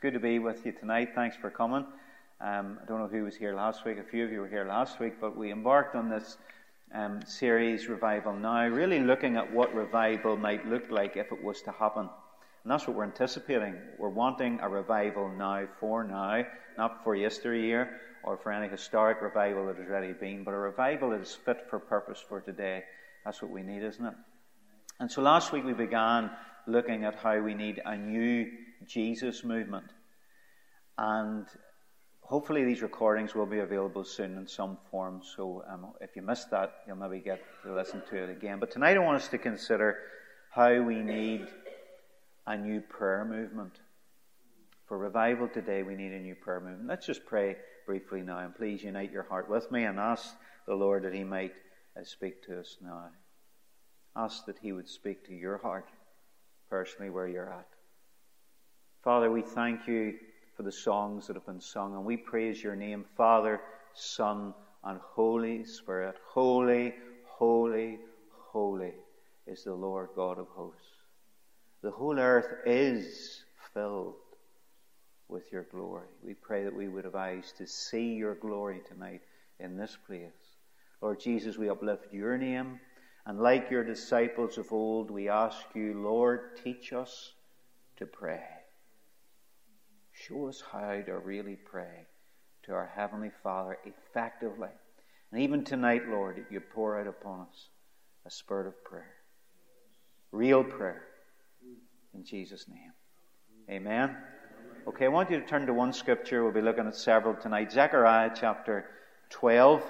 good to be with you tonight. Thanks for coming. Um, I don't know who was here last week. A few of you were here last week, but we embarked on this um, series, Revival Now, really looking at what revival might look like if it was to happen. And that's what we're anticipating. We're wanting a revival now for now, not for yesteryear or for any historic revival that has already been, but a revival that is fit for purpose for today. That's what we need, isn't it? And so last week we began looking at how we need a new Jesus movement. And hopefully these recordings will be available soon in some form. So um, if you missed that, you'll maybe get to listen to it again. But tonight I want us to consider how we need a new prayer movement. For revival today, we need a new prayer movement. Let's just pray briefly now, and please unite your heart with me and ask the Lord that He might uh, speak to us now. Ask that He would speak to your heart personally where you're at. Father, we thank you for the songs that have been sung, and we praise your name, Father, Son, and Holy Spirit. Holy, holy, holy is the Lord God of hosts. The whole earth is filled with your glory. We pray that we would have eyes to see your glory tonight in this place. Lord Jesus, we uplift your name, and like your disciples of old, we ask you, Lord, teach us to pray. Show us how to really pray to our Heavenly Father effectively. And even tonight, Lord, you pour out upon us a spirit of prayer. Real prayer. In Jesus' name. Amen. Okay, I want you to turn to one scripture. We'll be looking at several tonight. Zechariah chapter 12.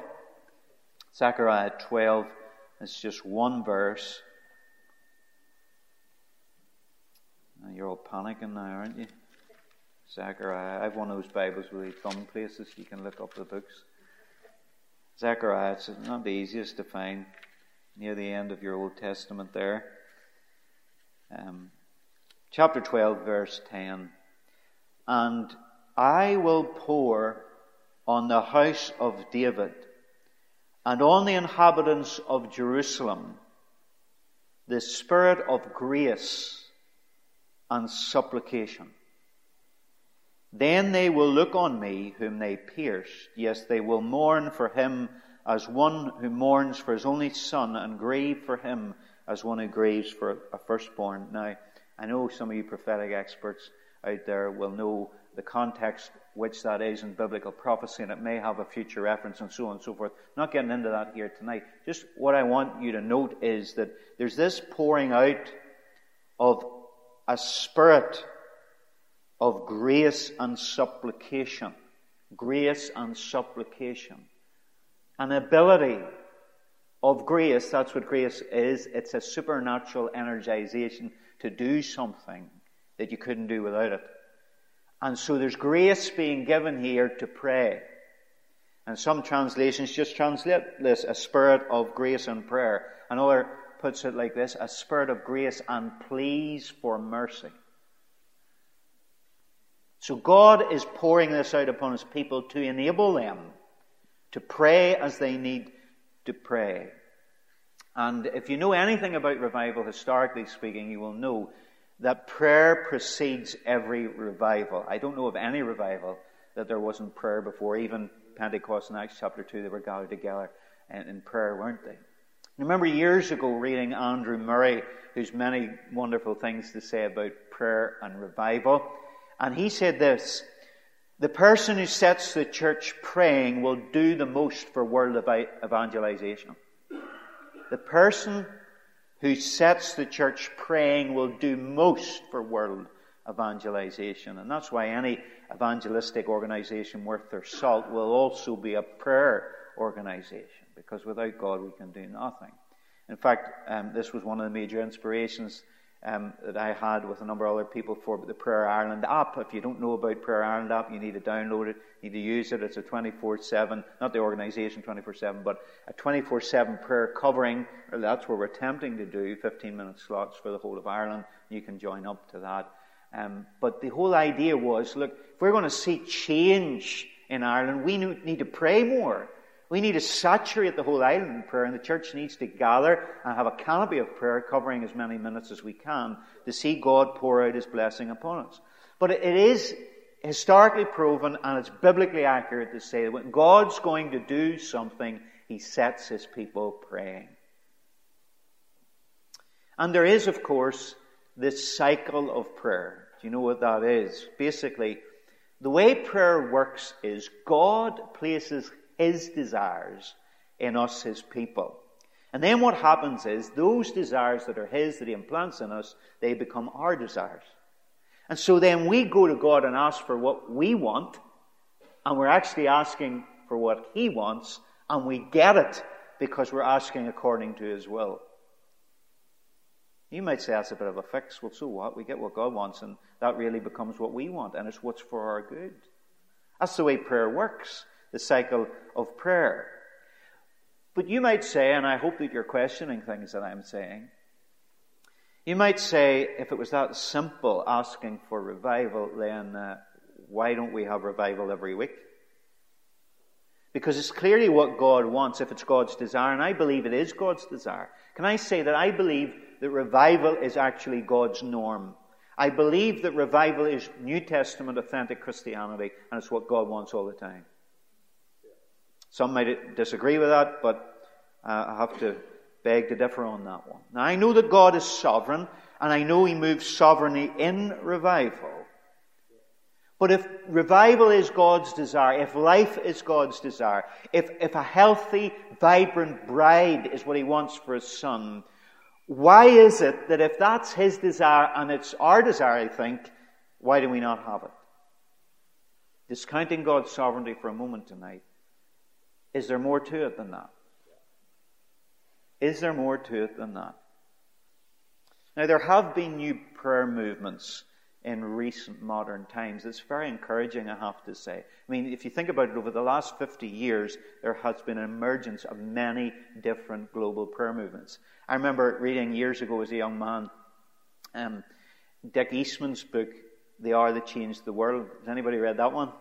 Zechariah 12. It's just one verse. You're all panicking now, aren't you? Zechariah. I have one of those Bibles with these thumb places you can look up the books. Zechariah, it's not the easiest to find near the end of your Old Testament there. Um, chapter 12, verse 10. And I will pour on the house of David and on the inhabitants of Jerusalem the spirit of grace and supplication then they will look on me whom they pierced. Yes, they will mourn for him as one who mourns for his only son and grieve for him as one who grieves for a firstborn. Now, I know some of you prophetic experts out there will know the context which that is in biblical prophecy and it may have a future reference and so on and so forth. not getting into that here tonight. Just what I want you to note is that there's this pouring out of a spirit of grace and supplication. Grace and supplication. An ability of grace, that's what grace is. It's a supernatural energization to do something that you couldn't do without it. And so there's grace being given here to pray. And some translations just translate this, a spirit of grace and prayer. Another puts it like this, a spirit of grace and pleas for mercy. So God is pouring this out upon His people to enable them to pray as they need to pray. And if you know anything about revival, historically speaking, you will know that prayer precedes every revival. I don't know of any revival that there wasn't prayer before. Even Pentecost in Acts chapter 2, they were gathered together in prayer, weren't they? I remember years ago reading Andrew Murray, who's many wonderful things to say about prayer and revival. And he said this The person who sets the church praying will do the most for world evangelization. The person who sets the church praying will do most for world evangelization. And that's why any evangelistic organization worth their salt will also be a prayer organization, because without God we can do nothing. In fact, um, this was one of the major inspirations um, that I had with a number of other people for the Prayer Ireland app. If you don't know about Prayer Ireland app, you need to download it, you need to use it. It's a 24-7, not the organization 24-7, but a 24-7 prayer covering. That's what we're attempting to do, 15-minute slots for the whole of Ireland. You can join up to that. Um, but the whole idea was, look, if we're going to see change in Ireland, we need to pray more. We need to saturate the whole island in prayer, and the church needs to gather and have a canopy of prayer covering as many minutes as we can to see God pour out His blessing upon us. But it is historically proven and it's biblically accurate to say that when God's going to do something, He sets His people praying. And there is, of course, this cycle of prayer. Do you know what that is? Basically, the way prayer works is God places His desires in us, His people. And then what happens is those desires that are His, that He implants in us, they become our desires. And so then we go to God and ask for what we want, and we're actually asking for what He wants, and we get it because we're asking according to His will. You might say that's a bit of a fix. Well, so what? We get what God wants, and that really becomes what we want, and it's what's for our good. That's the way prayer works, the cycle of prayer. But you might say, and I hope that you're questioning things that I'm saying, you might say, if it was that simple asking for revival, then uh, why don't we have revival every week? Because it's clearly what God wants if it's God's desire, and I believe it is God's desire. Can I say that I believe that revival is actually God's norm? I believe that revival is New Testament authentic Christianity, and it's what God wants all the time. Some might disagree with that, but uh, I have to beg to differ on that one. Now, I know that God is sovereign, and I know He moves sovereignly in revival. But if revival is God's desire, if life is God's desire, if, if a healthy, vibrant bride is what He wants for His Son, why is it that if that's His desire and it's our desire, I think, why do we not have it? Discounting God's sovereignty for a moment tonight, is there more to it than that? Is there more to it than that? Now, there have been new prayer movements in recent modern times. It's very encouraging, I have to say. I mean, if you think about it, over the last 50 years, there has been an emergence of many different global prayer movements. I remember reading years ago as a young man, um, Dick Eastman's book, The Hour That Changed the World. Has anybody read that one?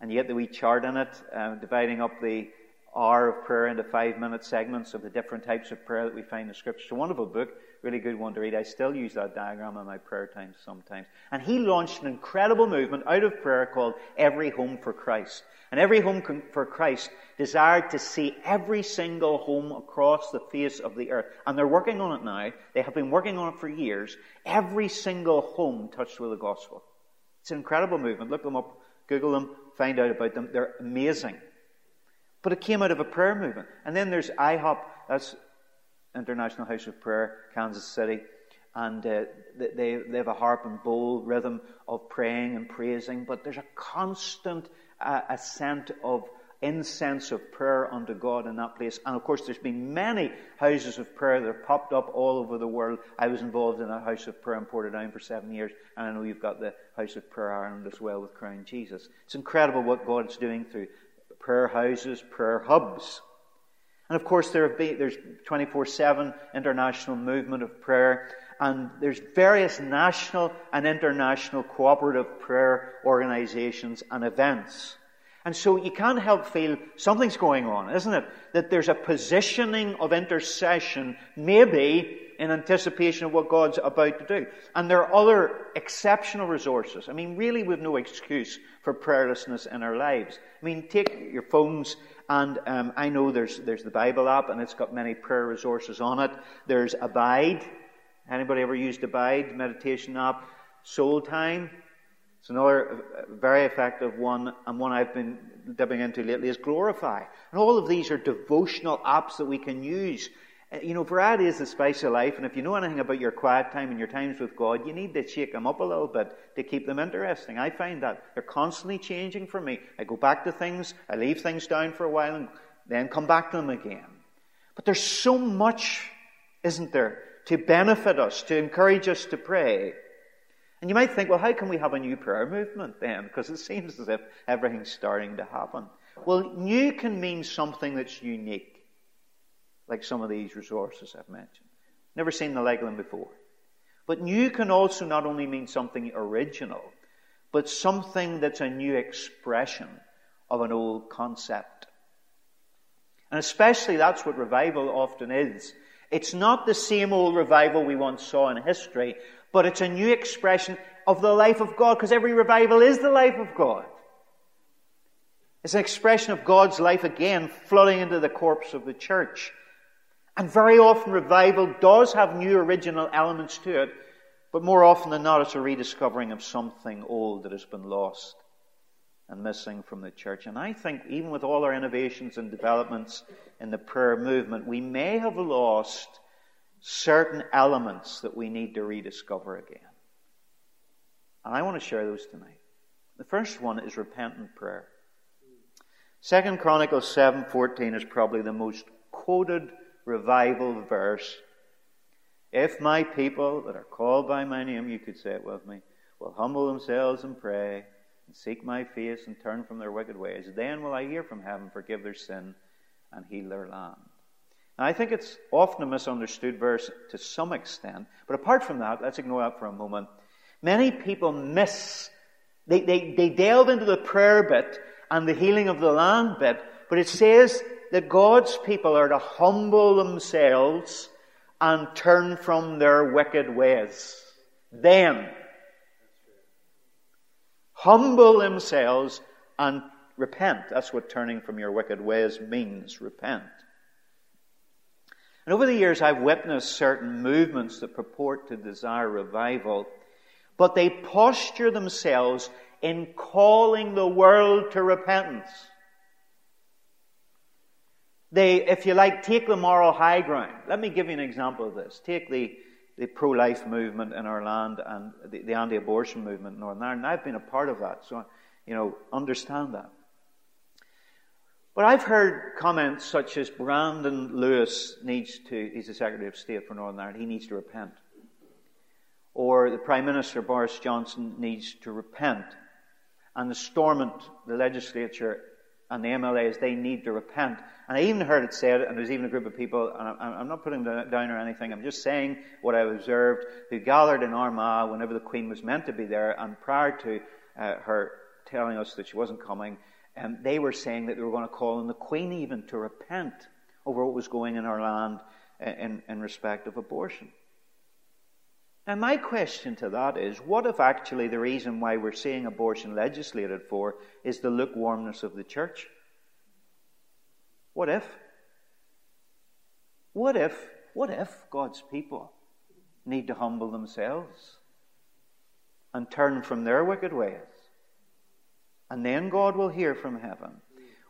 And you get the wee chart in it, uh, dividing up the hour of prayer into five minute segments of the different types of prayer that we find in Scripture. It's a wonderful book, really good one to read. I still use that diagram in my prayer times sometimes. And he launched an incredible movement out of prayer called Every Home for Christ. And Every Home for Christ desired to see every single home across the face of the earth. And they're working on it now. They have been working on it for years. Every single home touched with the gospel. It's an incredible movement. Look them up, Google them, find out about them. They're amazing. But it came out of a prayer movement. And then there's IHOP, that's International House of Prayer, Kansas City. And uh, they, they have a harp and bowl rhythm of praying and praising, but there's a constant uh, ascent of incense of prayer unto God in that place. And of course, there's been many houses of prayer that have popped up all over the world. I was involved in a house of prayer in Portadown for seven years, and I know you've got the House of Prayer Ireland as well with Crown Jesus. It's incredible what God's doing through prayer houses, prayer hubs. And of course, there have been, there's 24-7 international movement of prayer, and there's various national and international cooperative prayer organizations and events. And so you can't help feel something's going on, isn't it? That there's a positioning of intercession, maybe in anticipation of what God's about to do. And there are other exceptional resources. I mean, really, we've no excuse for prayerlessness in our lives. I mean, take your phones, and um, I know there's there's the Bible app, and it's got many prayer resources on it. There's Abide. Anybody ever used Abide meditation app? Soultime. It's another very effective one, and one I've been dipping into lately is Glorify. And all of these are devotional apps that we can use uh, Uh, you know, variety is the spice of life, and if you know anything about your quiet time and your times with God, you need to shake them up a little bit to keep them interesting. I find that they're constantly changing for me. I go back to things, I leave things down for a while, and then come back to them again. But there's so much, isn't there, to benefit us, to encourage us to pray. And you might think, well, how can we have a new prayer movement then? Because it seems as if everything's starting to happen. Well, new can mean something that's unique like some of these resources I've mentioned. Never seen the them before. But new can also not only mean something original, but something that's a new expression of an old concept. And especially that's what revival often is. It's not the same old revival we once saw in history, but it's a new expression. of the life of God, because every revival is the life of God. It's an expression of God's life again flooding into the corpse of the church. And very often revival does have new original elements to it, but more often than not it's a rediscovering of something old that has been lost and missing from the church. And I think even with all our innovations and developments in the prayer movement, we may have lost certain elements that we need to rediscover again. And I want to share those tonight. The first one is repentant prayer. Second Chronicles 7:14 is probably the most quoted revival verse. If my people that are called by my name, you could say it with me, will humble themselves and pray and seek my face and turn from their wicked ways, then will I hear from heaven, forgive their sin, and heal their land. Now, I think it's often a misunderstood verse to some extent, but apart from that, let's ignore that for a moment. Many people miss, they, they, they delve into the prayer bit and the healing of the land bit, but it says that God's people are to humble themselves and turn from their wicked ways. Then, humble themselves and repent. That's what turning from your wicked ways means. Repent. And over the years, I've witnessed certain movements that purport to desire revival, but they posture themselves in calling the world to repentance. They, if you like, take the moral high ground. Let me give you an example of this. Take the, the pro life movement in our land and the, the anti abortion movement in Northern Ireland. I've been a part of that, so, you know, understand that. But I've heard comments such as Brandon Lewis needs to, he's the Secretary of State for Northern Ireland, he needs to repent. Or the Prime Minister Boris Johnson needs to repent and the Stormont, the legislature, and the MLAs, they need to repent. And I even heard it said, and there's even a group of people, and I'm not putting them down or anything, I'm just saying what I observed, who gathered in Armagh whenever the Queen was meant to be there, and prior to uh, her telling us that she wasn't coming, um, they were saying that they were going to call on the Queen even to repent over what was going in our land uh, in, in respect of abortion. Now, my question to that is what if actually the reason why we're seeing abortion legislated for is the lukewarmness of the church? What if? What if, what if God's people need to humble themselves and turn from their wicked ways? And then God will hear from heaven.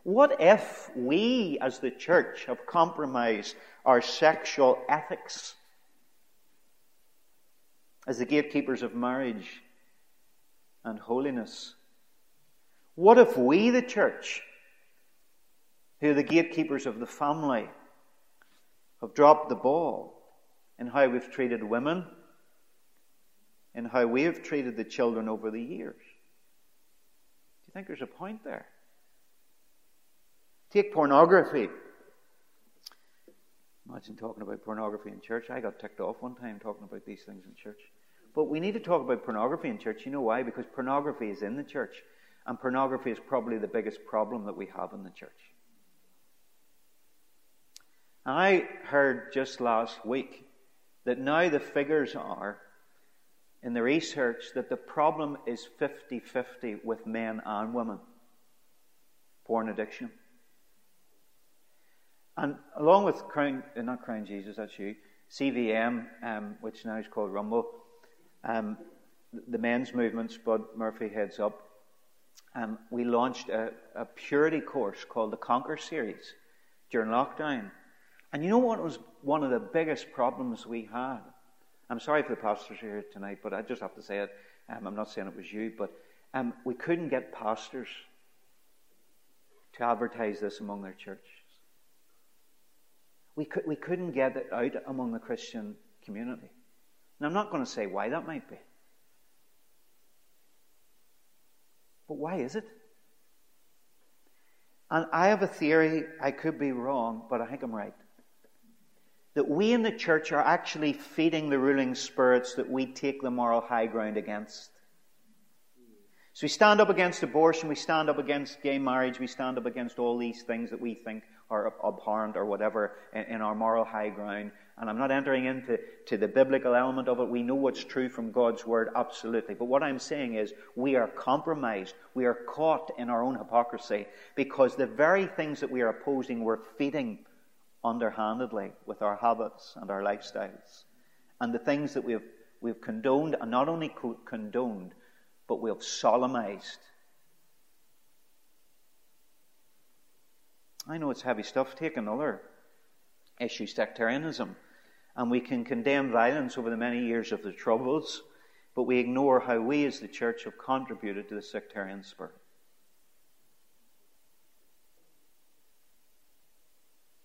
What if we as the church have compromised our sexual ethics? As the gatekeepers of marriage and holiness. What if we, the church, who are the gatekeepers of the family, have dropped the ball in how we've treated women, in how we have treated the children over the years? Do you think there's a point there? Take pornography. Imagine talking about pornography in church. I got ticked off one time talking about these things in church. But we need to talk about pornography in church. You know why? Because pornography is in the church. And pornography is probably the biggest problem that we have in the church. And I heard just last week that now the figures are in the research that the problem is 50 50 with men and women. Porn addiction. And along with Crown, uh, not Crown Jesus, that's you, CVM, um, which now is called Rumble, um, the men's movement, Spud Murphy heads up, um, we launched a, a, purity course called the Conquer Series during lockdown. And you know what was one of the biggest problems we had? I'm sorry for the pastors here tonight, but I just have to say it. Um, I'm not saying it was you, but um, we couldn't get pastors to advertise this among their churches. We, could, we couldn't get it out among the Christian community. And I'm not going to say why that might be. But why is it? And I have a theory, I could be wrong, but I think I'm right. That we in the church are actually feeding the ruling spirits that we take the moral high ground against. So we stand up against abortion, we stand up against gay marriage, we stand up against all these things that we think or abhorrent or whatever in, our moral high ground. And I'm not entering into to the biblical element of it. We know what's true from God's word, absolutely. But what I'm saying is we are compromised. We are caught in our own hypocrisy because the very things that we are opposing we're feeding underhandedly with our habits and our lifestyles. And the things that we've, we've condoned, and not only condoned, but we've solemnized. I know it's heavy stuff. Take another issue, sectarianism. And we can condemn violence over the many years of the Troubles, but we ignore how we as the church have contributed to the sectarian spirit.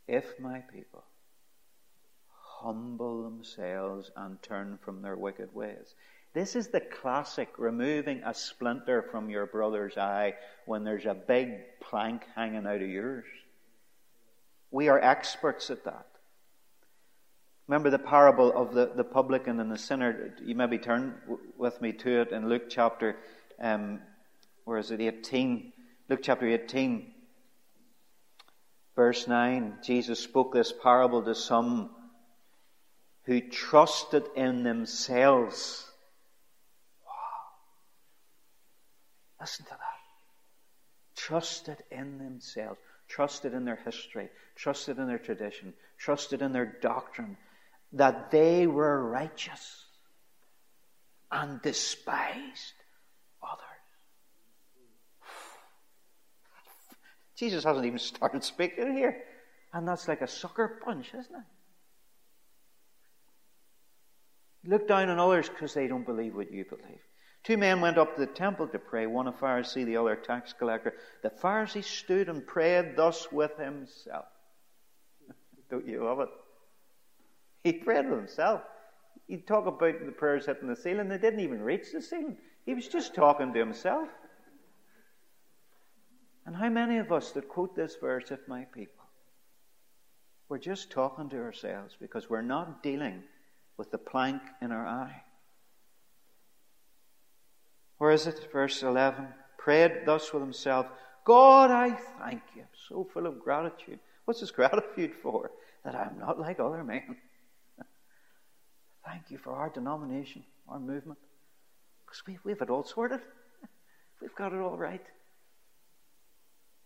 If my people humble themselves and turn from their wicked ways. This is the classic removing a splinter from your brother's eye when there's a big plank hanging out of yours. We are experts at that. Remember the parable of the, the publican and the sinner. You maybe turn with me to it in Luke chapter, um, where is it, 18? Luke chapter 18, verse 9. Jesus spoke this parable to some who trusted in themselves. Wow. Listen to that. Trusted in themselves, trusted in their history, trusted in their tradition, trusted in their doctrine, that they were righteous and despised others. Jesus hasn't even started speaking here. And that's like a sucker punch, isn't it? Look down on others because they don't believe what you believe. Two men went up to the temple to pray, one a Pharisee, the other a tax collector. The Pharisee stood and prayed thus with himself. don't you love it? He prayed with himself. He'd talk about the prayers hitting the ceiling. They didn't even reach the ceiling. He was just talking to himself. And how many of us that quote this verse, if my people, we're just talking to ourselves because we're not dealing with the plank in our eye. Where is it? Verse 11. Prayed thus with himself God, I thank you. I'm so full of gratitude. What's his gratitude for? That I'm not like other men. thank you for our denomination, our movement. Because we, we've it all sorted. We've got it all right.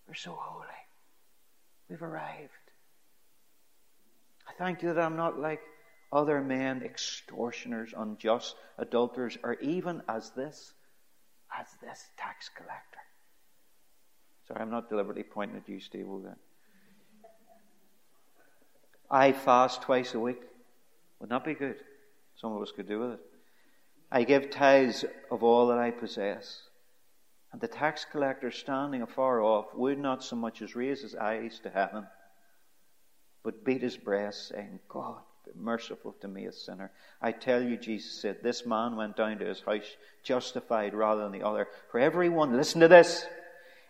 We're so holy. We've arrived. I thank you that I'm not like other men, extortioners, unjust, adulterers, or even as this, as this tax collector. Sorry, I'm not deliberately pointing at you, Steve. Then. I fast twice a week. Would not be good. Some of us could do with it. I give tithes of all that I possess. And the tax collector standing afar off would not so much as raise his eyes to heaven, but beat his breast, saying, God, merciful to me, a sinner. I tell you, Jesus said, this man went down to his house justified rather than the other. For everyone, listen to this,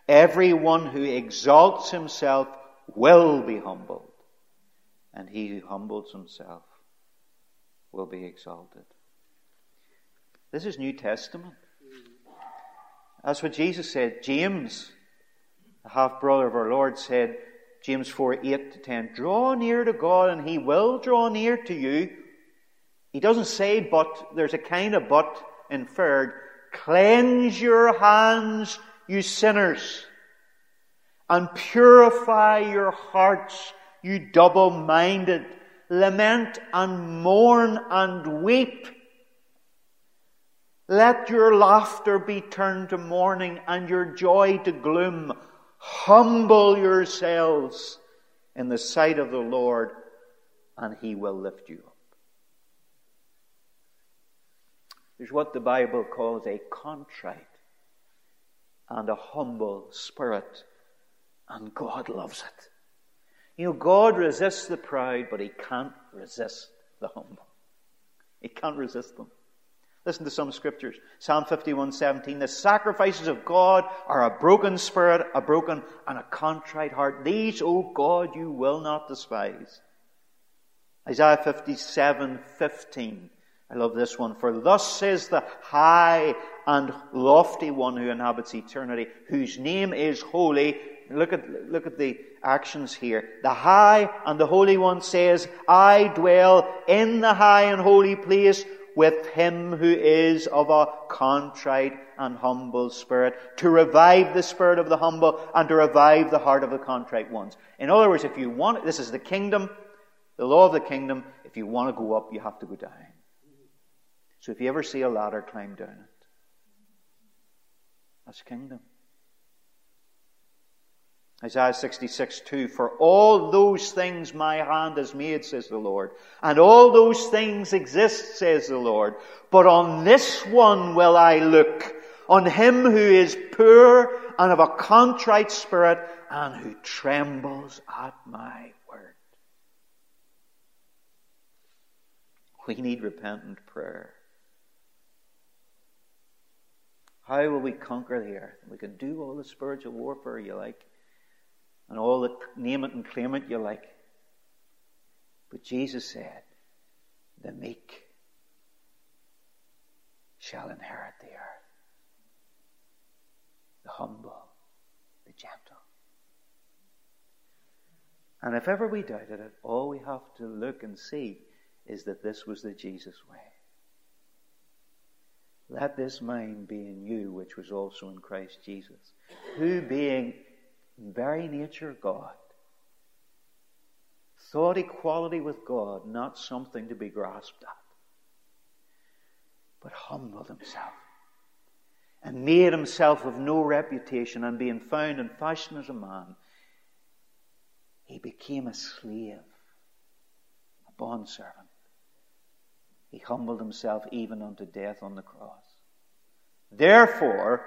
everyone who exalts himself will be humbled, and he who humbles himself will be exalted. This is New Testament. That's what Jesus said. James, the half brother of our Lord, said, James 4 8 to 10, draw near to God and he will draw near to you. He doesn't say but, there's a kind of but inferred. Cleanse your hands, you sinners, and purify your hearts, you double minded. Lament and mourn and weep. Let your laughter be turned to mourning and your joy to gloom. Humble yourselves in the sight of the Lord, and He will lift you up. There's what the Bible calls a contrite and a humble spirit, and God loves it. You know, God resists the proud, but He can't resist the humble. He can't resist them. Listen to some scriptures. Psalm 51, 17. The sacrifices of God are a broken spirit, a broken and a contrite heart. These, O God, you will not despise. Isaiah 57, 15. I love this one. For thus says the high and lofty one who inhabits eternity, whose name is holy. Look at, look at the actions here. The high and the holy one says, I dwell in the high and holy place with him who is of a contrite and humble spirit, to revive the spirit of the humble and to revive the heart of the contrite ones. In other words, if you want, this is the kingdom, the law of the kingdom, if you want to go up, you have to go down. So if you ever see a ladder, climb down it. That's kingdom. Isaiah 66, 2. For all those things my hand has made, says the Lord. And all those things exist, says the Lord. But on this one will I look. On him who is poor and of a contrite spirit and who trembles at my word. We need repentant prayer. How will we conquer the earth? We can do all the spiritual warfare you like and all that name it and claim it you like. But Jesus said, the meek shall inherit the earth. The humble, the gentle. And if ever we doubted it, all we have to look and see is that this was the Jesus way. Let this mind be in you, which was also in Christ Jesus, who being very nature God. Thought equality with God not something to be grasped at, but humbled himself and made himself of no reputation, and being found in fashion as a man, he became a slave, a bondservant. He humbled himself even unto death on the cross. Therefore,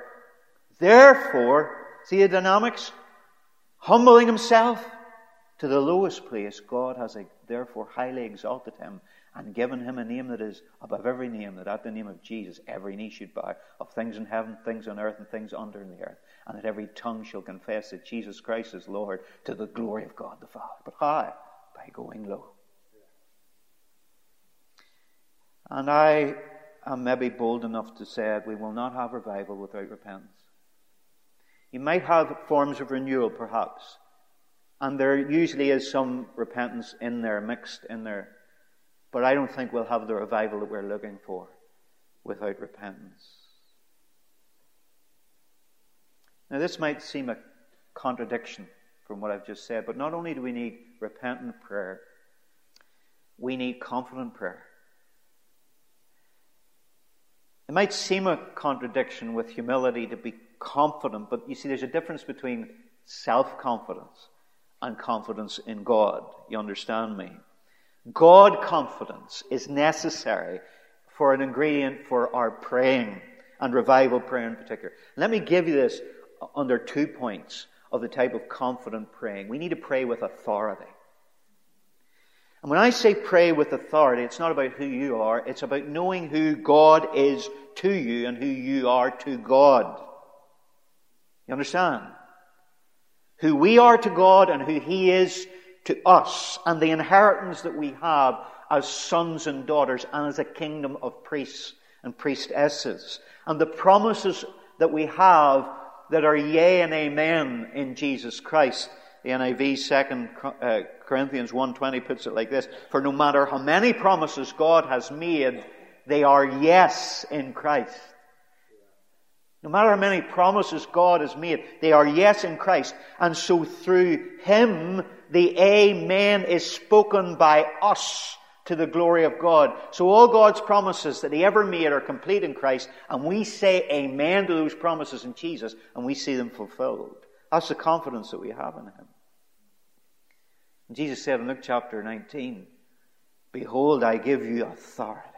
therefore, see the dynamics? Humbling himself to the lowest place, God has therefore highly exalted him and given him a name that is above every name, that at the name of Jesus every knee should bow, of things in heaven, things on earth, and things under in the earth, and that every tongue shall confess that Jesus Christ is Lord to the glory of God the Father. But how? By going low. And I am maybe bold enough to say that we will not have revival without repentance. You might have forms of renewal, perhaps. And there usually is some repentance in there, mixed in there. But I don't think we'll have the revival that we're looking for without repentance. Now, this might seem a contradiction from what I've just said, but not only do we need repentant prayer, we need confident prayer. It might seem a contradiction with humility to be confident, but you see, there's a difference between self confidence and confidence in God. You understand me? God confidence is necessary for an ingredient for our praying and revival prayer in particular. Let me give you this under two points of the type of confident praying. We need to pray with authority. And when I say pray with authority, it's not about who you are, it's about knowing who God is to you and who you are to God. You understand? Who we are to God and who He is to us, and the inheritance that we have as sons and daughters and as a kingdom of priests and priestesses, and the promises that we have that are yea and amen in Jesus Christ. The NIV second uh, Corinthians 1.20 puts it like this, For no matter how many promises God has made, they are yes in Christ. No matter how many promises God has made, they are yes in Christ. And so through Him, the Amen is spoken by us to the glory of God. So all God's promises that He ever made are complete in Christ, and we say Amen to those promises in Jesus, and we see them fulfilled. That's the confidence that we have in Him. And Jesus said in Luke chapter 19, Behold, I give you authority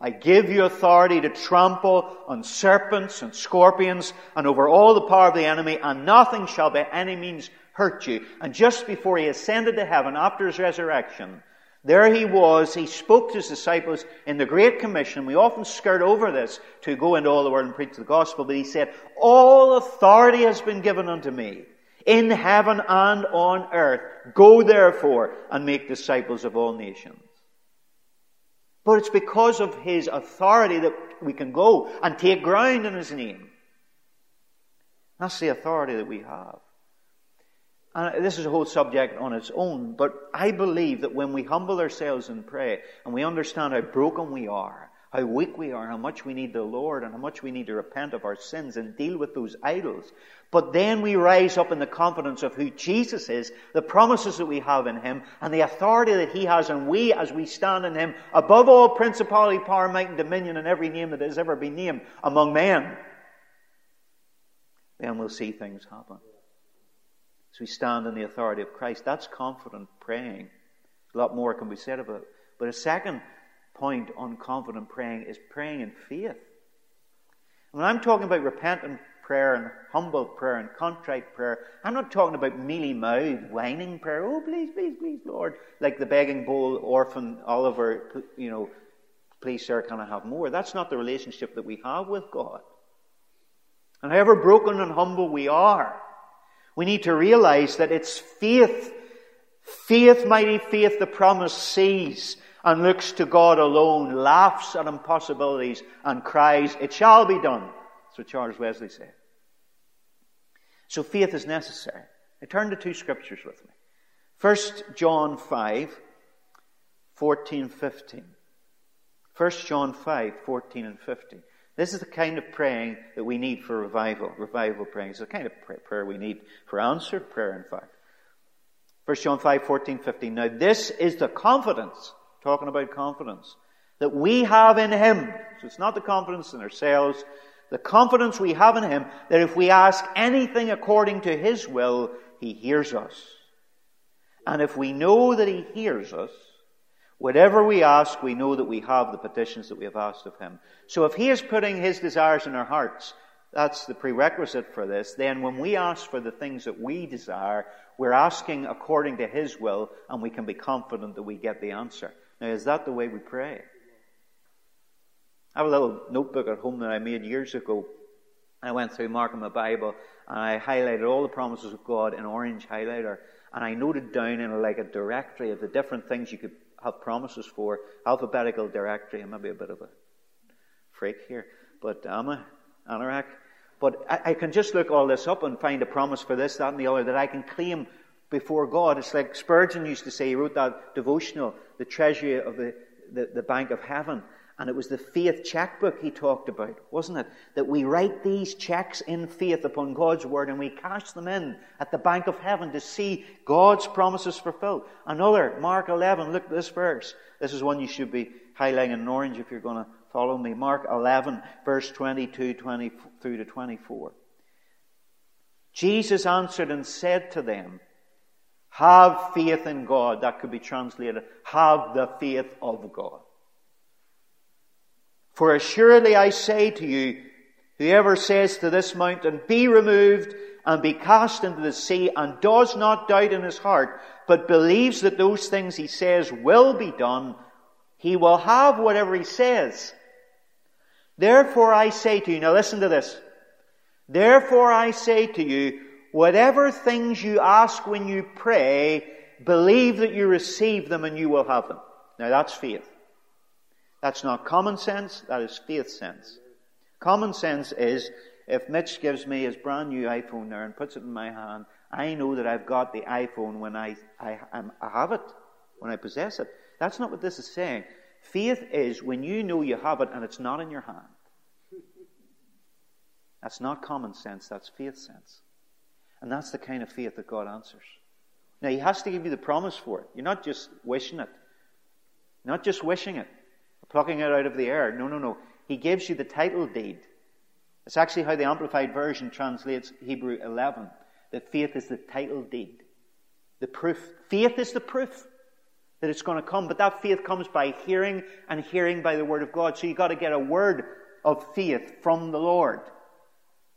I give you authority to trample on serpents and scorpions and over all the power of the enemy, and nothing shall by any means hurt you. And just before he ascended to heaven after his resurrection, there he was. He spoke to his disciples in the Great Commission. We often skirt over this to go into all the world and preach the gospel, but he said, All authority has been given unto me in heaven and on earth. Go therefore and make disciples of all nations. But it's because of His authority that we can go and take ground in His name. That's the authority that we have. And this is a whole subject on its own, but I believe that when we humble ourselves and pray, and we understand how broken we are, how weak we are, how much we need the Lord, and how much we need to repent of our sins and deal with those idols. But then we rise up in the confidence of who Jesus is, the promises that we have in Him, and the authority that He has, and we, as we stand in Him, above all principality, power, might, and dominion, and every name that has ever been named among men, then we'll see things happen. As we stand in the authority of Christ, that's confident praying. A lot more can be said about it. But a second point on confident praying is praying in faith. When I'm talking about repentant prayer and humble prayer and contrite prayer, I'm not talking about mealy mouthed, whining prayer. Oh, please, please, please, Lord. Like the begging bowl orphan Oliver, you know, please, sir, can I have more? That's not the relationship that we have with God. And however broken and humble we are, we need to realize that it's faith, faith, mighty faith, the promise sees and looks to God alone, laughs at impossibilities and cries, It shall be done. That's what Charles Wesley said. So faith is necessary. I turn to two scriptures with me. First John 5, 14, 15. 1 John 5, 14 and 15. This is the kind of praying that we need for revival. Revival praying is the kind of prayer we need for answered prayer, in fact. 1 John 5, 14, 15. Now this is the confidence, talking about confidence, that we have in Him. So it's not the confidence in ourselves, the confidence we have in Him that if we ask anything according to His will, He hears us. And if we know that He hears us, Whatever we ask, we know that we have the petitions that we have asked of Him. So if He is putting His desires in our hearts, that's the prerequisite for this, then when we ask for the things that we desire, we're asking according to His will, and we can be confident that we get the answer. Now, is that the way we pray? I have a little notebook at home that I made years ago. I went through Mark marking my Bible, and I highlighted all the promises of God in orange highlighter, and I noted down in like a directory of the different things you could have promises for, alphabetical directory. I may be a bit of a freak here, but I'm a anorak. But I, I, can just look all this up and find a promise for this, that, and the other that I can claim before God. It's like Spurgeon used to say, he wrote that devotional, The Treasury of the, the, the Bank of Heaven. And it was the faith checkbook he talked about, wasn't it? That we write these checks in faith upon God's word and we cash them in at the bank of heaven to see God's promises fulfilled. Another, Mark 11, look at this verse. This is one you should be highlighting in orange if you're going to follow me. Mark 11, verse 22 20, through to 24. Jesus answered and said to them, Have faith in God. That could be translated, Have the faith of God. For assuredly I say to you, whoever says to this mountain, be removed and be cast into the sea, and does not doubt in his heart, but believes that those things he says will be done, he will have whatever he says. Therefore I say to you, now listen to this. Therefore I say to you, whatever things you ask when you pray, believe that you receive them and you will have them. Now that's faith. That's not common sense, that is faith sense. Common sense is if Mitch gives me his brand new iPhone there and puts it in my hand, I know that I've got the iPhone when I, I, I have it, when I possess it. That's not what this is saying. Faith is when you know you have it and it's not in your hand. That's not common sense, that's faith sense. And that's the kind of faith that God answers. Now, He has to give you the promise for it. You're not just wishing it, not just wishing it plucking it out of the air. No, no, no. He gives you the title deed. It's actually how the Amplified Version translates Hebrew 11. That faith is the title deed. The proof. Faith is the proof that it's going to come, but that faith comes by hearing and hearing by the Word of God. So you've got to get a word of faith from the Lord.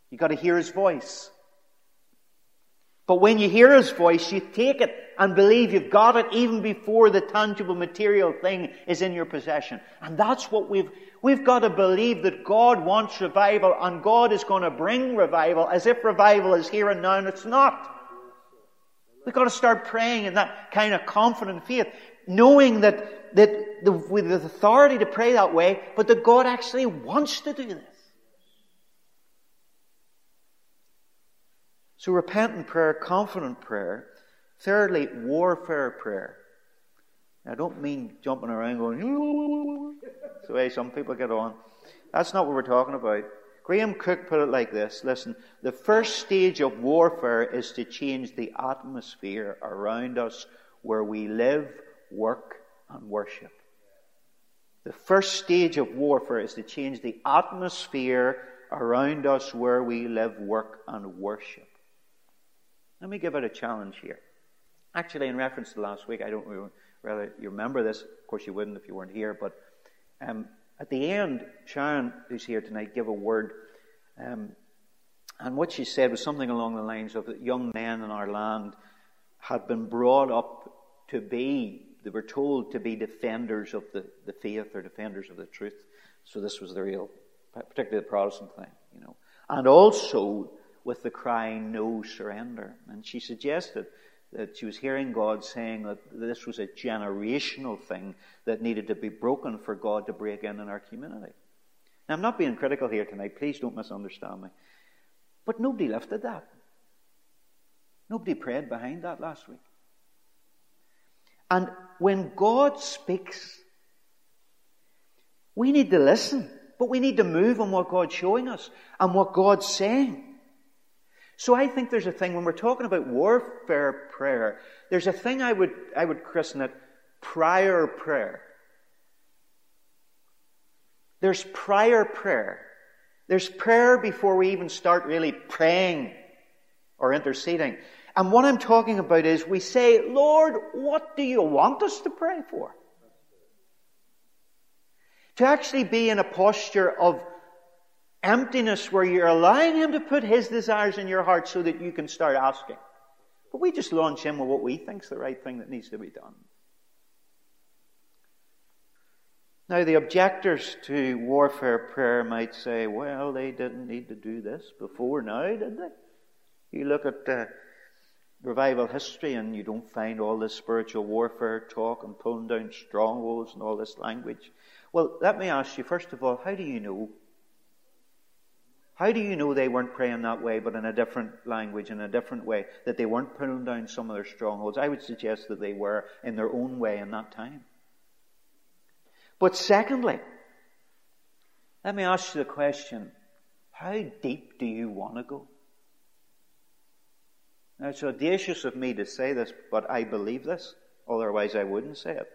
You've got to hear His voice. But when you hear His voice, you take it and believe you've got it even before the tangible material thing is in your possession. And that's what we've, we've got to believe that God wants revival and God is going to bring revival as if revival is here and now and it's not. We've got to start praying in that kind of confident faith. knowing that, that the, with the authority to pray that way, but that God actually wants to do this. So repentant prayer, confident prayer. Thirdly, warfare prayer. I don't mean jumping around going, That's the way some people get on. That's not what we're talking about. Graham Cooke put it like this listen, the first stage of warfare is to change the atmosphere around us where we live, work, and worship. The first stage of warfare is to change the atmosphere around us where we live, work, and worship. Let me give it a challenge here. Actually, in reference to last week, I don't whether you remember this. Of course, you wouldn't if you weren't here, but um, at the end, Sharon, who's here tonight, gave a word. Um, and what she said was something along the lines of that young men in our land had been brought up to be, they were told to be defenders of the, the faith or defenders of the truth. So this was the real, particularly the Protestant thing, you know. And also with the cry, no surrender. And she suggested that she was hearing God saying that this was a generational thing that needed to be broken for God to break in in our community. Now, I'm not being critical here tonight. Please don't misunderstand me. But nobody lifted that. Nobody prayed behind that last week. And when God speaks, we need to listen, but we need to move on what God's showing us and what God's saying. So I think there's a thing when we're talking about warfare prayer, there's a thing I would, I would christen it prior prayer. There's prior prayer. There's prayer before we even start really praying or interceding. And what I'm talking about is we say, Lord, what do you want us to pray for? To actually be in a posture of emptiness where you're allowing Him to put His desires in your heart so that you can start asking. But we just launch in with what we think is the right thing that needs to be done. Now, the objectors to warfare prayer might say, well, they didn't need to do this before now, did they? You look at uh, revival history and you don't find all this spiritual warfare talk and pulling down strongholds and all this language. Well, let me ask you, first of all, how do you know how do you know they weren't praying that way, but in a different language, in a different way, that they weren't pulling down some of their strongholds? I would suggest that they were in their own way in that time. But secondly, let me ask you the question how deep do you want to go? Now, it's audacious of me to say this, but I believe this, otherwise, I wouldn't say it.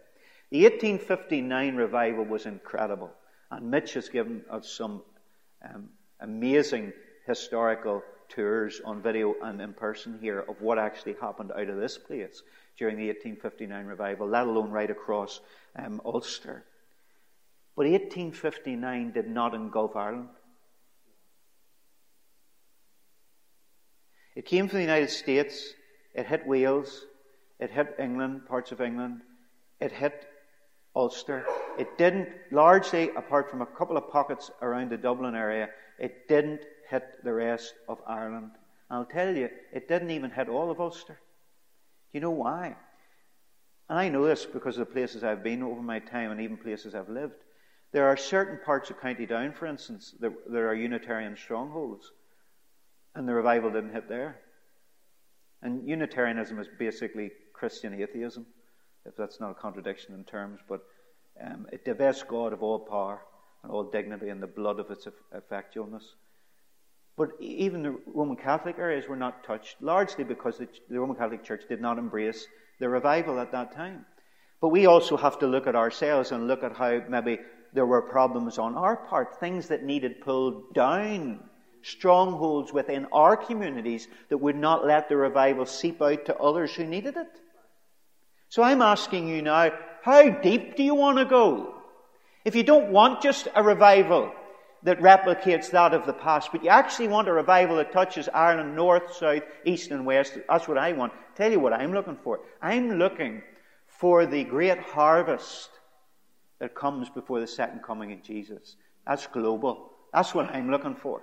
The 1859 revival was incredible, and Mitch has given us some um, amazing historical tours on video and in person here of what actually happened out of this place during the 1859 revival, let alone right across um, Ulster. But 1859 did not engulf Ireland. It came from the United States, it hit Wales, it hit England, parts of England, it hit Ulster. It didn't, largely, apart from a couple of pockets around the Dublin area, it didn't hit the rest of Ireland. And I'll tell you, it didn't even hit all of Ulster. Do you know why? And I know this because of the places I've been over my time and even places I've lived. There are certain parts of County Down, for instance, that there are Unitarian strongholds. And the revival didn't hit there. And Unitarianism is basically Christian atheism, if that's not a contradiction in terms, but um, it divests God of all power and all dignity and the blood of its effectualness. But even the Roman Catholic areas were not touched, largely because the, the Roman Catholic Church did not embrace the revival at that time. But we also have to look at ourselves and look at how maybe there were problems on our part, things that needed pulled down, strongholds within our communities that would not let the revival seep out to others who needed it. So I'm asking you now, how deep do you want to go? If you don't want just a revival that replicates that of the past, but you actually want a revival that touches Ireland north, south, east, and west, that's what I want. Tell you what I'm looking for. I'm looking for the great harvest that comes before the second coming of Jesus. That's global. That's what I'm looking for.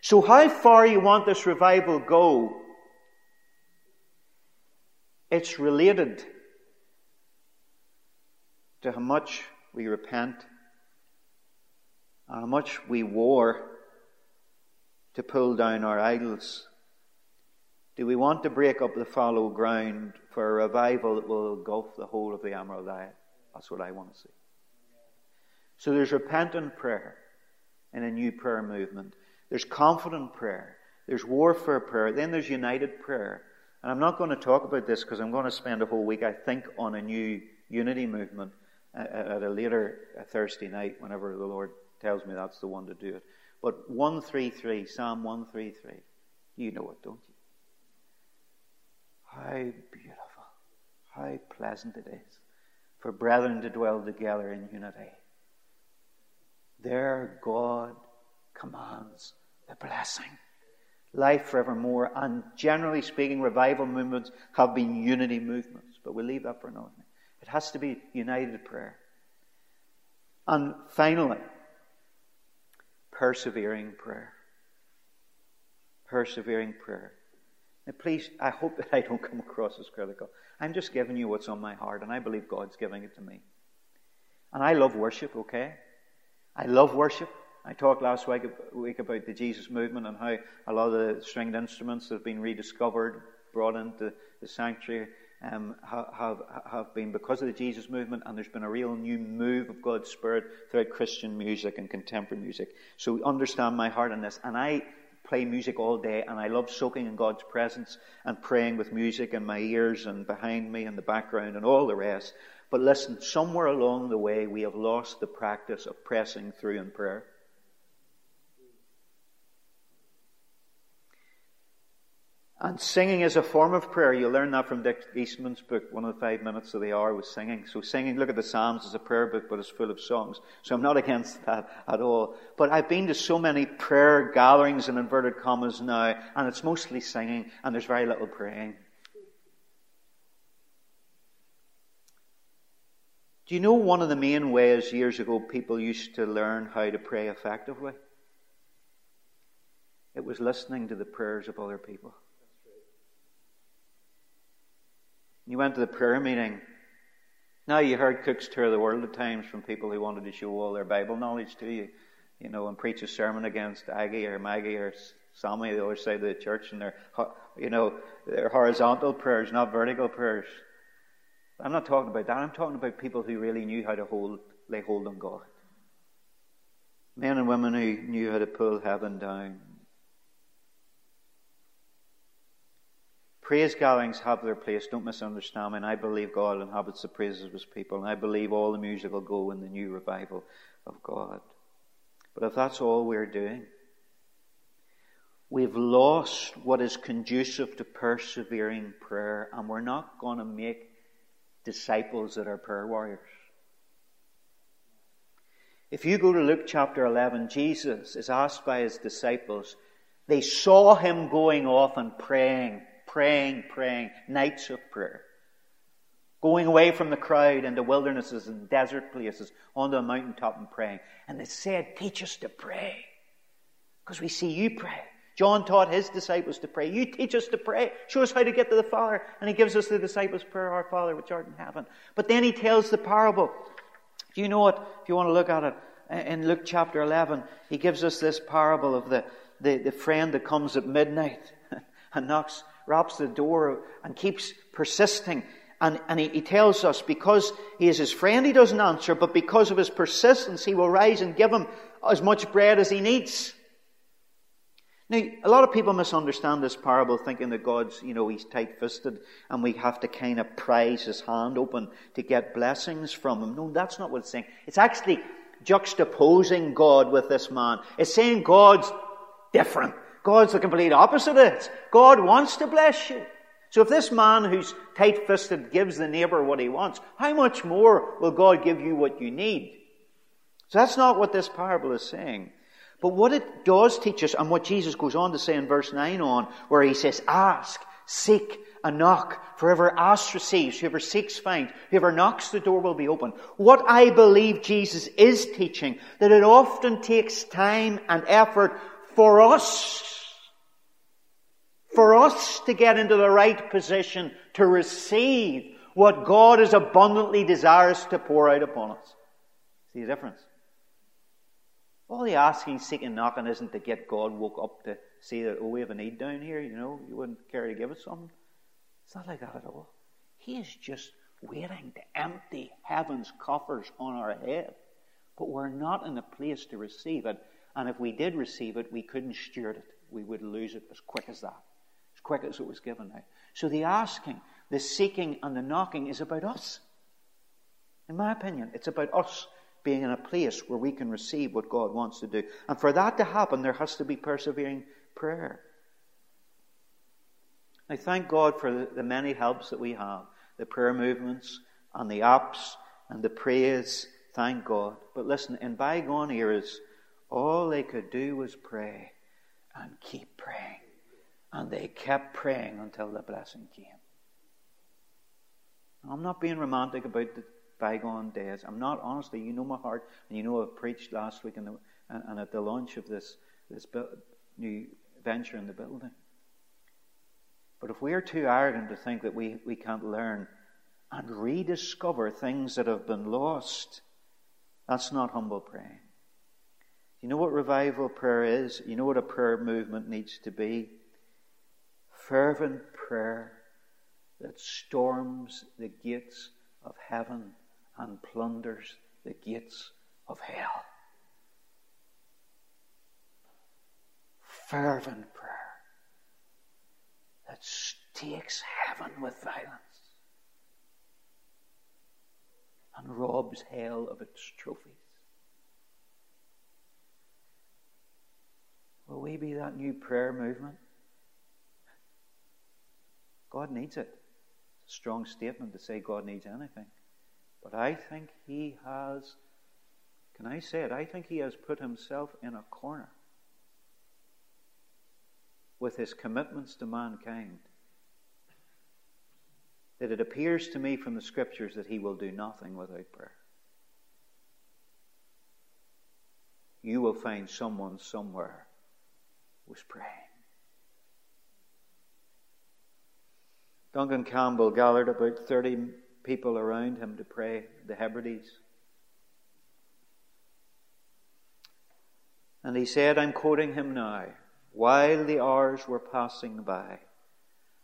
So how far you want this revival go It's related to how much we repent, how much we war to pull down our idols. Do we want to break up the fallow ground for a revival that will engulf the whole of the Emerald Isle? That's what I want to see. So there's repentant prayer in a new prayer movement. There's confident prayer. There's warfare prayer. Then there's united prayer. And I'm not going to talk about this because I'm going to spend a whole week, I think, on a new unity movement at a later Thursday night whenever the Lord tells me that's the one to do it. But 133, Psalm 133, you know it, don't you? How beautiful, how pleasant it is for brethren to dwell together in unity. There God commands the blessing life forevermore. And generally speaking, revival movements have been unity movements. But we'll leave that for another. It has to be united prayer. And finally, persevering prayer. Persevering prayer. Now, please, I hope that I don't come across as critical. I'm just giving you what's on my heart, and I believe God's giving it to me. And I love worship, okay? I love worship. I talked last week, week about the Jesus movement and how a lot of the stringed instruments have been rediscovered, brought into the sanctuary, um, have, have been because of the Jesus movement, and there's been a real new move of God's Spirit throughout Christian music and contemporary music. So understand my heart in this. And I play music all day, and I love soaking in God's presence and praying with music in my ears and behind me in the background and all the rest. But listen, somewhere along the way, we have lost the practice of pressing through in prayer. And singing is a form of prayer. You learn that from Dick Eastman's book, One of the Five Minutes of the Hour was singing. So singing, look at the Psalms as a prayer book, but it's full of songs. So I'm not against that at all. But I've been to so many prayer gatherings in inverted commas now, and it's mostly singing, and there's very little praying. Do you know one of the main ways years ago people used to learn how to pray effectively? It was listening to the prayers of other people. You went to the prayer meeting. Now you heard Cook's Tour of the World at times from people who wanted to show all their Bible knowledge to you, you know, and preach a sermon against Aggie or Maggie or Sammy, the other side of the church, and their, you know, their horizontal prayers, not vertical prayers. I'm not talking about that. I'm talking about people who really knew how to hold, lay hold on God. Men and women who knew how to pull heaven down. Praise gatherings have their place, don't misunderstand me. And I believe God inhabits the praises of his people, and I believe all the music will go in the new revival of God. But if that's all we're doing, we've lost what is conducive to persevering prayer, and we're not going to make disciples that are prayer warriors. If you go to Luke chapter 11, Jesus is asked by his disciples, they saw him going off and praying praying, praying, nights of prayer. Going away from the crowd into wildernesses and desert places, onto a mountaintop and praying. And they said, Teach us to pray. Because we see you pray. John taught his disciples to pray. You teach us to pray. Show us how to get to the Father. And he gives us the disciples' prayer, Our Father which art in heaven. But then he tells the parable. Do you know it? If you want to look at it, in Luke chapter 11, he gives us this parable of the, the, the friend that comes at midnight and knocks raps the door and keeps persisting. And, and he, he tells us because he is his friend, he doesn't answer, but because of his persistence, he will rise and give him as much bread as he needs. Now, a lot of people misunderstand this parable thinking that God's, you know, he's tight fisted and we have to kind of prise his hand open to get blessings from him. No, that's not what it's saying. It's actually juxtaposing God with this man. It's saying God's different. God's the complete opposite of it. God wants to bless you. So if this man who's tight-fisted gives the neighbor what he wants, how much more will God give you what you need? So that's not what this parable is saying. But what it does teach us, and what Jesus goes on to say in verse 9 on, where he says, ask, seek, and knock. For whoever asks receives, whoever seeks finds, whoever knocks the door will be open. What I believe Jesus is teaching, that it often takes time and effort for us For us to get into the right position to receive what God is abundantly desirous to pour out upon us. See the difference? All the asking, seeking, knocking isn't to get God woke up to see that, oh, we have a need down here, you know, you wouldn't care to give us something. It's not like that at all. He is just waiting to empty heaven's coffers on our head. But we're not in a place to receive it. And if we did receive it, we couldn't steward it. We would lose it as quick as that, as quick as it was given out. So the asking, the seeking, and the knocking is about us. In my opinion, it's about us being in a place where we can receive what God wants to do. And for that to happen, there has to be persevering prayer. I thank God for the, many helps that we have the prayer movements and the apps and the praise. Thank God. But listen, in bygone eras, all they could do was pray and keep praying. And they kept praying until the blessing came. I'm not being romantic about the bygone days. I'm not, honestly, you know my heart, and you know I've preached last week and, and, and at the launch of this, this new venture in the building. But if we are too arrogant to think that we, we can't learn and rediscover things that have been lost, that's not humble praying. You know what revival prayer is? You know what a prayer movement needs to be? Fervent prayer that storms the gates of heaven and plunders the gates of hell. Fervent prayer that takes heaven with violence and robs hell of its trophies. Will we be that new prayer movement? God needs it. It's a strong statement to say God needs anything. But I think he has, can I say it? I think he has put himself in a corner with his commitments to mankind that it appears to me from the scriptures that he will do nothing without prayer. You will find someone somewhere was praying. Duncan Campbell gathered about 30 people around him to pray, the Hebrides. And he said, I'm quoting him now, while the hours were passing by,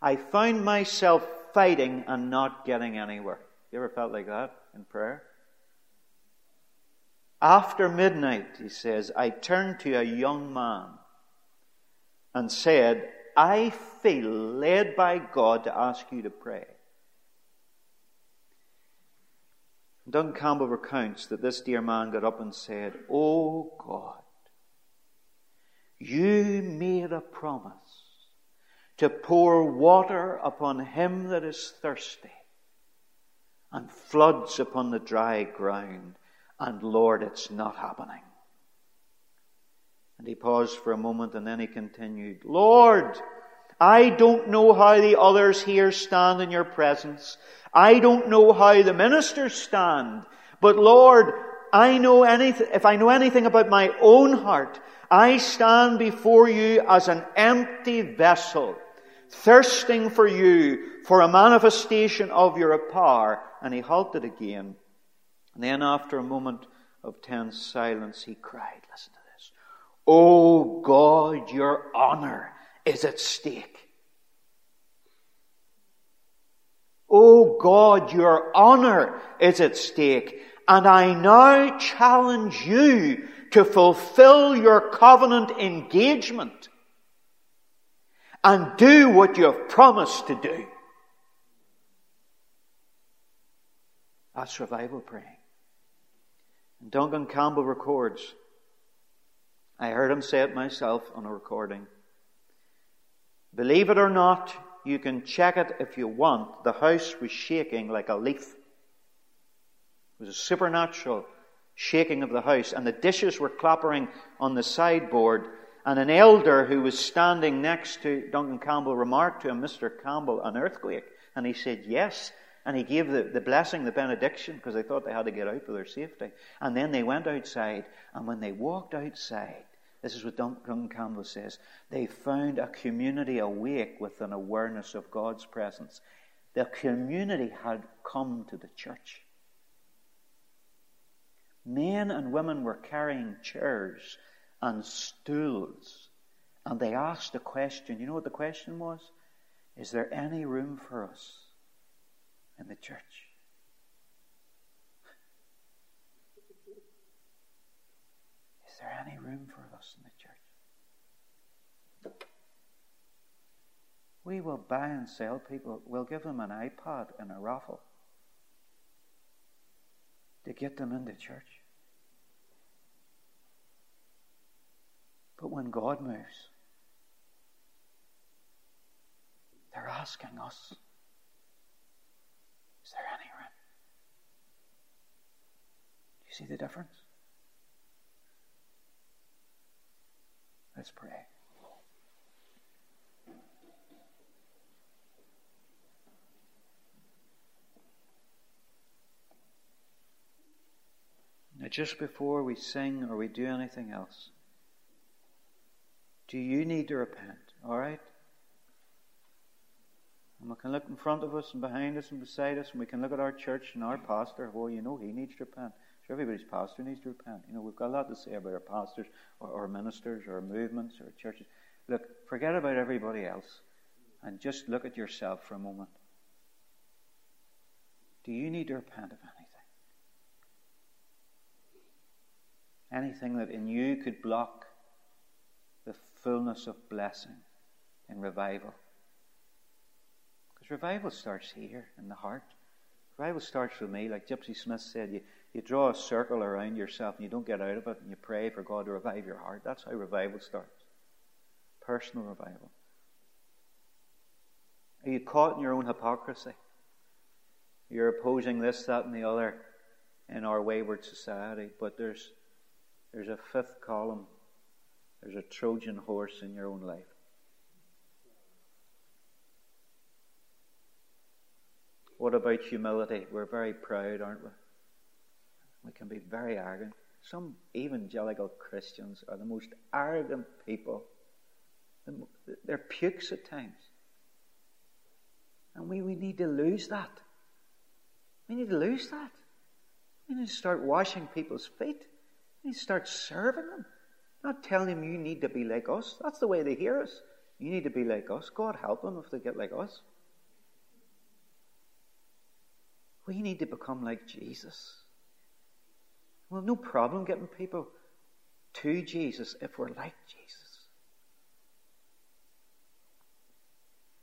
I found myself fighting and not getting anywhere. You ever felt like that in prayer? After midnight, he says, I turned to a young man and said, I feel led by God to ask you to pray. Duncan Campbell recounts that this dear man got up and said, Oh God, you made a promise to pour water upon him that is thirsty and floods upon the dry ground. And Lord, it's not happening. And he paused for a moment and then he continued, Lord, I don't know how the others here stand in your presence. I don't know how the ministers stand. But Lord, I know anything, if I know anything about my own heart, I stand before you as an empty vessel, thirsting for you, for a manifestation of your power. And he halted again. And then after a moment of tense silence, he cried, listen. Oh God, your honor is at stake. Oh God, your honor is at stake. And I now challenge you to fulfill your covenant engagement and do what you have promised to do. That's revival praying. And Duncan Campbell records, I heard him say it myself on a recording. Believe it or not, you can check it if you want. The house was shaking like a leaf. It was a supernatural shaking of the house, and the dishes were clappering on the sideboard. And an elder who was standing next to Duncan Campbell remarked to him, Mr. Campbell, an earthquake? And he said, Yes. And he gave the, the blessing, the benediction, because they thought they had to get out for their safety. And then they went outside, and when they walked outside, This is what Duncan Campbell says. They found a community awake with an awareness of God's presence. The community had come to the church. Men and women were carrying chairs and stools, and they asked a question. You know what the question was? Is there any room for us in the church? Is there any room for us in the church? We will buy and sell people. We'll give them an iPod and a raffle to get them into church. But when God moves, they're asking us, is there any room? Do you see the difference? Let's pray. Now, just before we sing or we do anything else, do you need to repent? All right? And we can look in front of us and behind us and beside us, and we can look at our church and our pastor. Well, you know, he needs to repent. Sure, everybody's pastor needs to repent. You know, we've got a lot to say about our pastors or our ministers or our movements or our churches. Look, forget about everybody else and just look at yourself for a moment. Do you need to repent of anything? Anything that in you could block the fullness of blessing in revival? Revival starts here in the heart. Revival starts with me, like Gypsy Smith said. You, you draw a circle around yourself and you don't get out of it and you pray for God to revive your heart. That's how revival starts. Personal revival. Are you caught in your own hypocrisy? You're opposing this, that, and the other in our wayward society, but there's there's a fifth column. There's a Trojan horse in your own life. What about humility? We're very proud, aren't we? We can be very arrogant. Some evangelical Christians are the most arrogant people. They're pukes at times. And we, we need to lose that. We need to lose that. We need to start washing people's feet. We need to start serving them. Not telling them you need to be like us. That's the way they hear us. You need to be like us. God help them if they get like us. We need to become like Jesus. Well, no problem getting people to Jesus if we're like Jesus.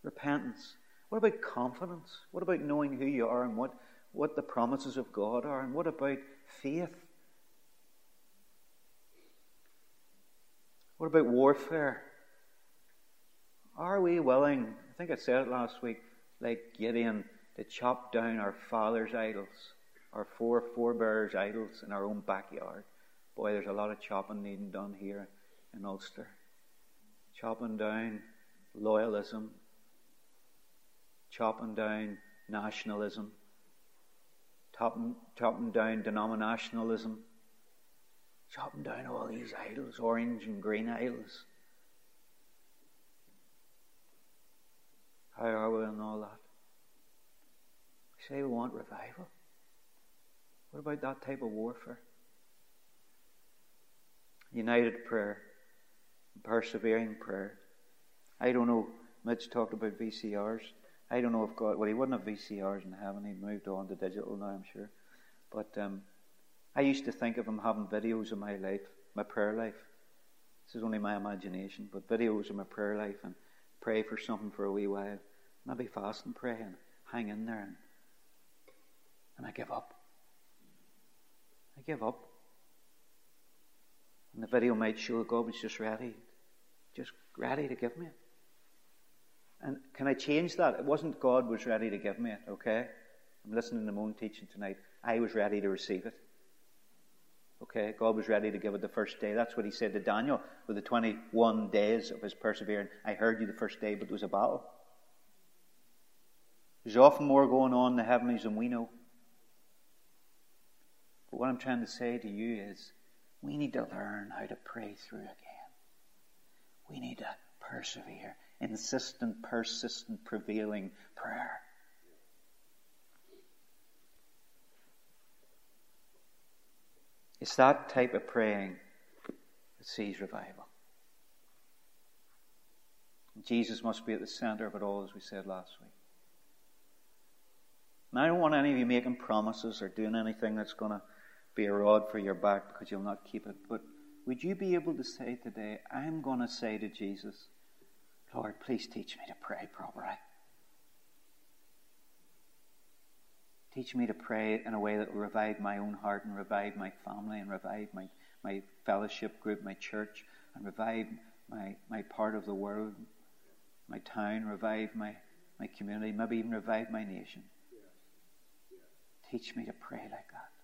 Repentance. What about confidence? What about knowing who you are and what, what the promises of God are? And what about faith? What about warfare? Are we willing, I think I said it last week, like Gideon, to chop down our father's idols? our four forebears' idols in our own backyard. Boy, there's a lot of chopping needing done here in Ulster. Chopping down loyalism, chopping down nationalism, chopping, chopping down denominationalism, chopping down all these idols, orange and green idols. How are we in all that? Say we want revival. What about that type of warfare? United prayer, persevering prayer. I don't know. Mitch talked about VCRs. I don't know if God, well, he wouldn't have VCRs in heaven. He moved on to digital now, I'm sure. But um, I used to think of him having videos of my life, my prayer life. This is only my imagination, but videos of my prayer life and pray for something for a wee while. Maybe fast and pray and hang in there. And, and I give up. I give up. And the video might show God was just ready, just ready to give me it. And can I change that? It wasn't God was ready to give me it, okay? I'm listening to my own teaching tonight. I was ready to receive it. Okay, God was ready to give it the first day. That's what he said to Daniel with the 21 days of his persevering. I heard you the first day, but there was a battle. There's often more going on in the heavens than we know. But what I'm trying to say to you is we need to learn how to pray through again. We need to persevere. Insistent, persistent, prevailing prayer. It's that type of praying that sees revival. Jesus must be at the center of it all, as we said last week. And I don't want any of you making promises or doing anything that's going to be a rod for your back because you'll not keep it. But would you be able to say today, I'm going to say to Jesus, Lord, please teach me to pray properly. Teach me to pray in a way that will revive my own heart and revive my family and revive my, my fellowship group, my church, and revive my, my part of the world, my town, revive my, my community, maybe even revive my nation. Teach me to pray like that.